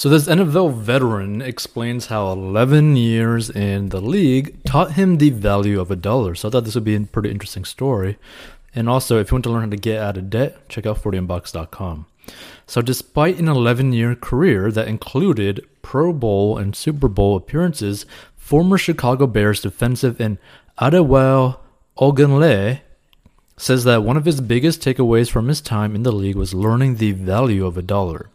So this NFL veteran explains how 11 years in the league taught him the value of a dollar. So I thought this would be a pretty interesting story. And also, if you want to learn how to get out of debt, check out 40inbox.com. So despite an 11-year career that included Pro Bowl and Super Bowl appearances, former Chicago Bears defensive end Adewale Ogunleye says that one of his biggest takeaways from his time in the league was learning the value of a dollar.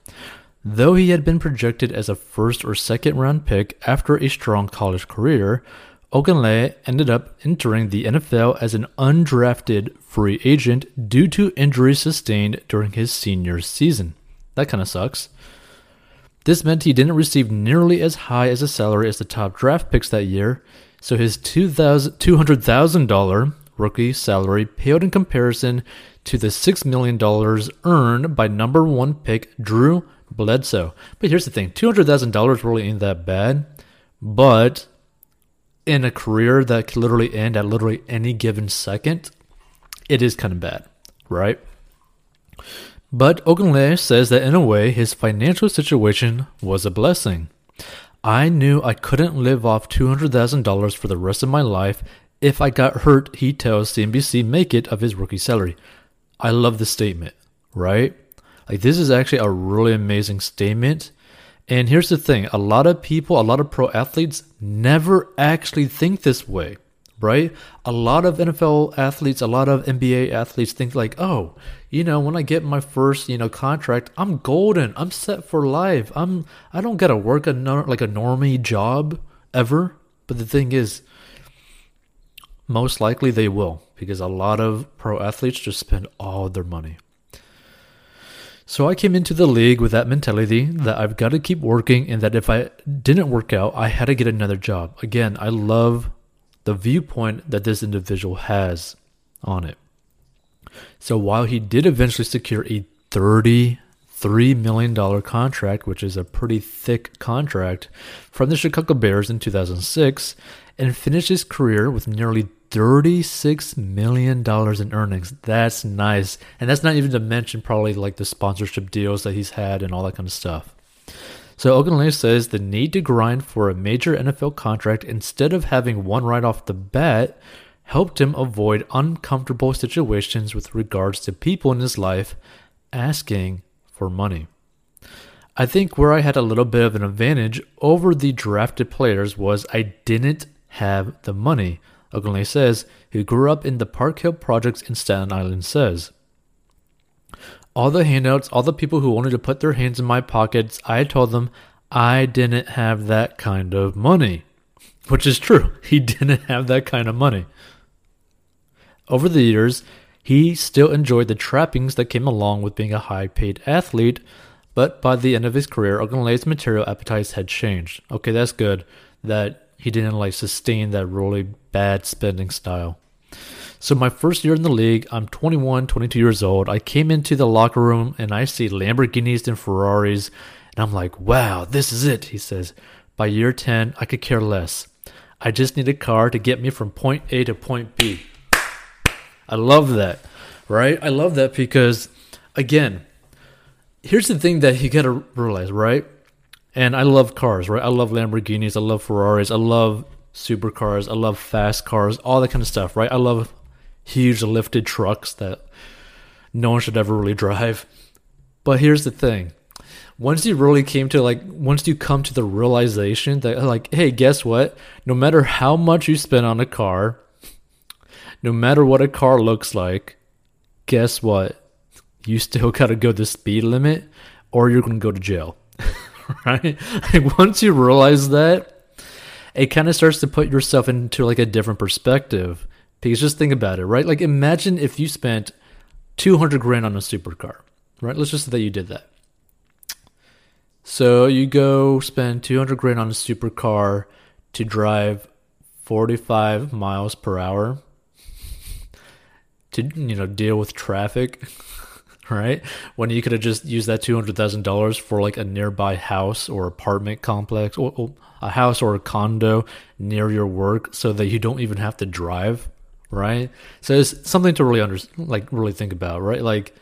Though he had been projected as a first or second round pick after a strong college career, Ogunleye ended up entering the NFL as an undrafted free agent due to injuries sustained during his senior season. That kind of sucks. This meant he didn't receive nearly as high as a salary as the top draft picks that year, so his $200,000 rookie salary paled in comparison to the $6 million earned by number one pick Drew Bledsoe. But here's the thing $200,000 really ain't that bad. But in a career that could literally end at literally any given second, it is kind of bad, right? But Ogunleye says that in a way, his financial situation was a blessing. I knew I couldn't live off $200,000 for the rest of my life if I got hurt, he tells CNBC make it of his rookie salary. I love the statement, right? Like this is actually a really amazing statement. And here's the thing, a lot of people, a lot of pro athletes never actually think this way, right? A lot of NFL athletes, a lot of NBA athletes think like, "Oh, you know, when I get my first, you know, contract, I'm golden. I'm set for life. I'm I don't got to work a like a normie job ever." But the thing is, most likely they will because a lot of pro athletes just spend all their money. So I came into the league with that mentality mm-hmm. that I've got to keep working and that if I didn't work out, I had to get another job. Again, I love the viewpoint that this individual has on it. So while he did eventually secure a $33 million contract, which is a pretty thick contract, from the Chicago Bears in 2006, and finished his career with nearly $36 million in earnings. That's nice. And that's not even to mention probably like the sponsorship deals that he's had and all that kind of stuff. So Ogunleye says the need to grind for a major NFL contract instead of having one right off the bat helped him avoid uncomfortable situations with regards to people in his life asking for money. I think where I had a little bit of an advantage over the drafted players was I didn't have the money. Ogunleye says, who grew up in the Park Hill projects in Staten Island, says. All the handouts, all the people who wanted to put their hands in my pockets, I told them I didn't have that kind of money. Which is true. He didn't have that kind of money. Over the years, he still enjoyed the trappings that came along with being a high paid athlete, but by the end of his career, Ogunleye's material appetites had changed. Okay, that's good. That he didn't like sustain that really bad spending style. So my first year in the league, I'm 21, 22 years old. I came into the locker room and I see Lamborghinis and Ferraris, and I'm like, "Wow, this is it." He says, "By year 10, I could care less. I just need a car to get me from point A to point B. I love that. Right? I love that because again, here's the thing that you got to realize, right? And I love cars, right? I love Lamborghinis, I love Ferraris, I love supercars, I love fast cars, all that kind of stuff, right? I love huge lifted trucks that no one should ever really drive. But here's the thing. Once you really came to like once you come to the realization that like, hey, guess what? No matter how much you spend on a car, no matter what a car looks like, guess what? You still gotta go the speed limit or you're gonna go to jail. right? Like once you realize that, it kind of starts to put yourself into like a different perspective. Because just think about it, right? Like imagine if you spent 200 grand on a supercar, right? Let's just say that you did that. So you go spend 200 grand on a supercar to drive 45 miles per hour to you know deal with traffic right? When you could have just used that two hundred thousand dollars for like a nearby house or apartment complex, or, a house or a condo near your work, so that you don't even have to drive, right? So it's something to really under like really think about, right? Like,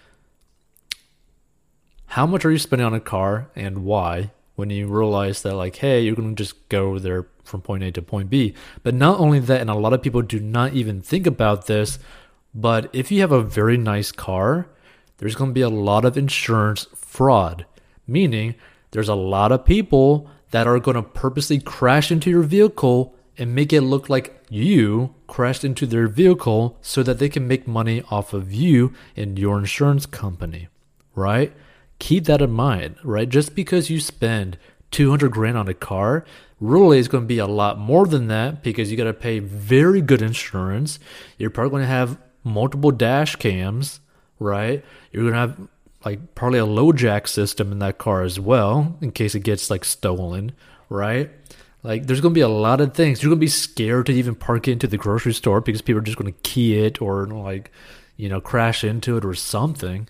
how much are you spending on a car and why? when you realize that like hey you're going to just go there from point a to point b but not only that and a lot of people do not even think about this but if you have a very nice car there's going to be a lot of insurance fraud meaning there's a lot of people that are going to purposely crash into your vehicle and make it look like you crashed into their vehicle so that they can make money off of you and your insurance company, right? Keep that in mind, right? Just because you spend 200 grand on a car, really is going to be a lot more than that because you got to pay very good insurance. You're probably going to have multiple dash cams, right? You're to have like probably a LoJack system in that car as well in case it gets like stolen, right? Like there's gonna be a lot of things. You're gonna be scared to even park it into the grocery store because people are just gonna key it or like, you know, crash into it or something,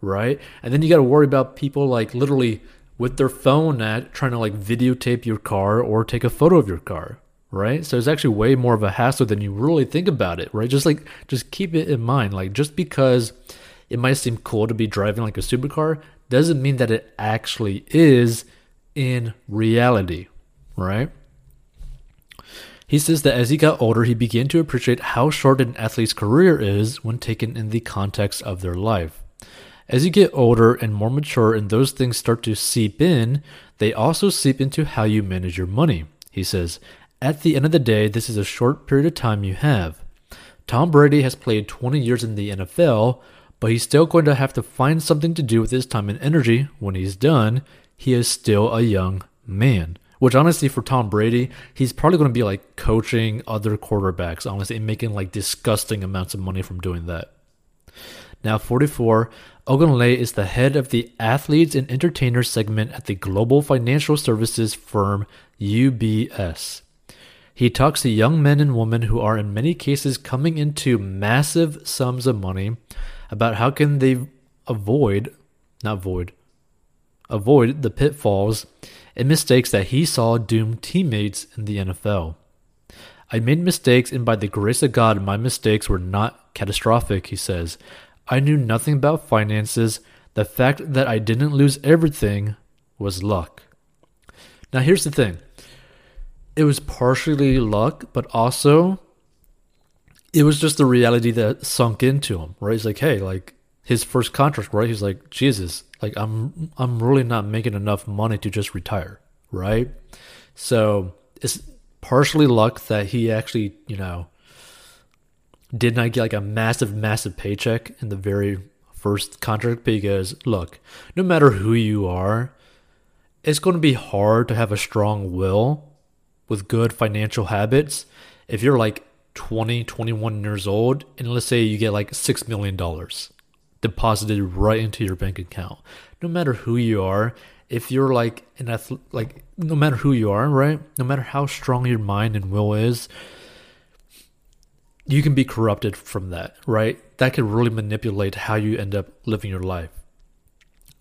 right? And then you gotta worry about people like literally with their phone at trying to like videotape your car or take a photo of your car, right? So it's actually way more of a hassle than you really think about it, right? Just like just keep it in mind. Like just because it might seem cool to be driving like a supercar doesn't mean that it actually is in reality, right? He says that as he got older, he began to appreciate how short an athlete's career is when taken in the context of their life. As you get older and more mature and those things start to seep in, they also seep into how you manage your money. He says, At the end of the day, this is a short period of time you have. Tom Brady has played 20 years in the NFL, but he's still going to have to find something to do with his time and energy when he's done. He is still a young man. Which honestly, for Tom Brady, he's probably going to be like coaching other quarterbacks, honestly, and making like disgusting amounts of money from doing that. Now, 44, Ogunleye is the head of the athletes and entertainers segment at the global financial services firm UBS. He talks to young men and women who are in many cases coming into massive sums of money about how can they avoid, not void, avoid the pitfalls and mistakes that he saw doom teammates in the NFL. I made mistakes, and by the grace of God, my mistakes were not catastrophic, he says. I knew nothing about finances. The fact that I didn't lose everything was luck. Now, here's the thing it was partially luck, but also it was just the reality that sunk into him, right? He's like, hey, like his first contract, right? He's like, Jesus, like I'm I'm really not making enough money to just retire, right? So it's partially luck that he actually, you know, did not get like a massive, massive paycheck in the very first contract because look, no matter who you are, it's going to be hard to have a strong will with good financial habits if you're like 20, 21 years old and let's say you get like 6 million dollars deposited right into your bank account. No matter who you are, if you're like an athlete, like no matter who you are, right? No matter how strong your mind and will is, you can be corrupted from that, right? That can really manipulate how you end up living your life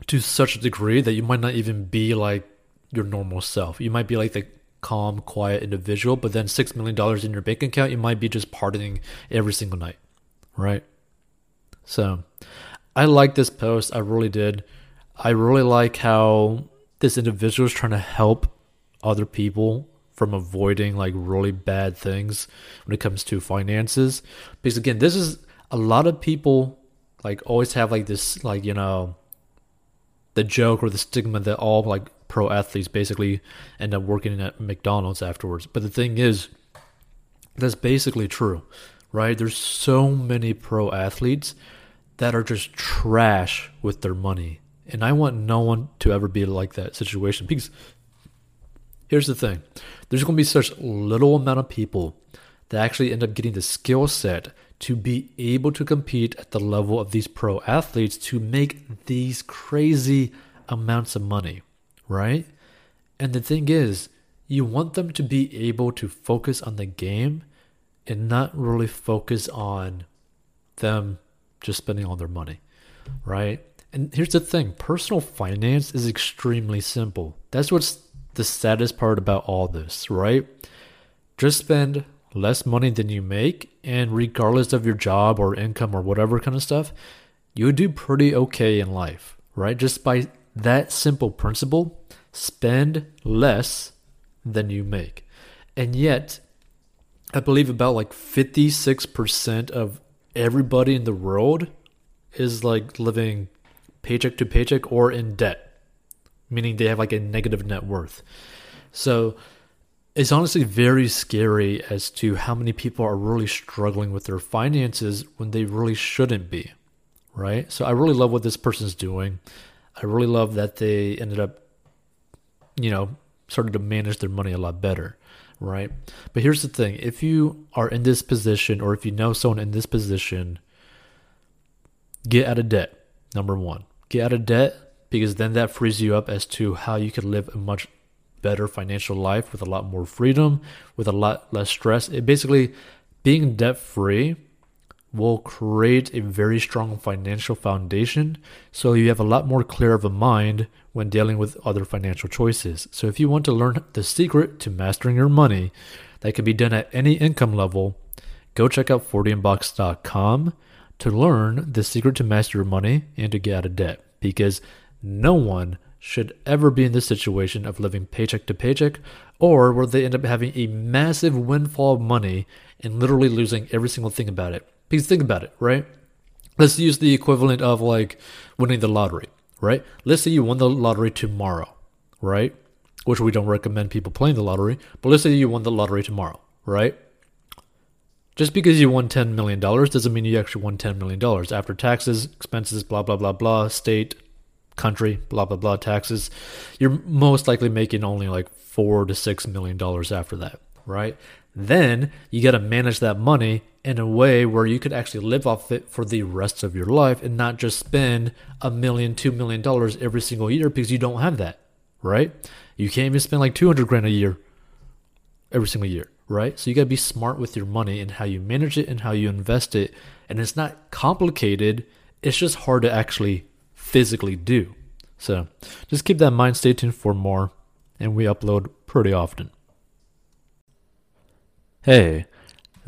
to such a degree that you might not even be like your normal self. You might be like the calm, quiet individual, but then $6 million in your bank account, you might be just partying every single night, right? So, I like this post. I really did. I really like how this individual is trying to help other people from avoiding like really bad things when it comes to finances. Because again, this is a lot of people like always have like this like you know the joke or the stigma that all like pro athletes basically end up working at McDonald's afterwards. But the thing is, that's basically true, right? There's so many pro athletes that are just trash with their money. And I want no one to ever be like that situation because here's the thing there's going to be such little amount of people that actually end up getting the skill set to be able to compete at the level of these pro athletes to make these crazy amounts of money, right? And the thing is, you want them to be able to focus on the game and not really focus on them just spending all their money, right? And here's the thing personal finance is extremely simple. That's what's the saddest part about all this, right? Just spend less money than you make, and regardless of your job or income or whatever kind of stuff, you would do pretty okay in life, right? Just by that simple principle spend less than you make. And yet, I believe about like 56% of everybody in the world is like living paycheck to paycheck or in debt, meaning they have like a negative net worth. So it's honestly very scary as to how many people are really struggling with their finances when they really shouldn't be, right? So I really love what this person's doing. I really love that they ended up, you know, started to manage their money a lot better, right? But here's the thing if you are in this position or if you know someone in this position, get out of debt, number one. Get out of debt because then that frees you up as to how you can live a much better financial life with a lot more freedom, with a lot less stress. It basically, being debt free will create a very strong financial foundation so you have a lot more clear of a mind when dealing with other financial choices. So if you want to learn the secret to mastering your money that can be done at any income level, go check out 40inbox.com to learn the secret to master your money and to get out of debt because no one should ever be in this situation of living paycheck to paycheck or where they end up having a massive windfall of money and literally losing every single thing about it. Because think about it, right? Let's use the equivalent of like winning the lottery, right? Let's say you won the lottery tomorrow, right? Which we don't recommend people playing the lottery, but let's say you won the lottery tomorrow, right? Just because you won $10 million doesn't mean you actually won $10 million. After taxes, expenses, blah, blah, blah, blah, state, country, blah, blah, blah, taxes, you're most likely making only like four to $6 million after that, right? Then you got to manage that money in a way where you could actually live off it for the rest of your life and not just spend a million, two million dollars every single year because you don't have that, right? You can't even spend like 200 grand a year every single year, right? So you got to be smart with your money and how you manage it and how you invest it. And it's not complicated, it's just hard to actually physically do. So just keep that in mind. Stay tuned for more, and we upload pretty often. Hey,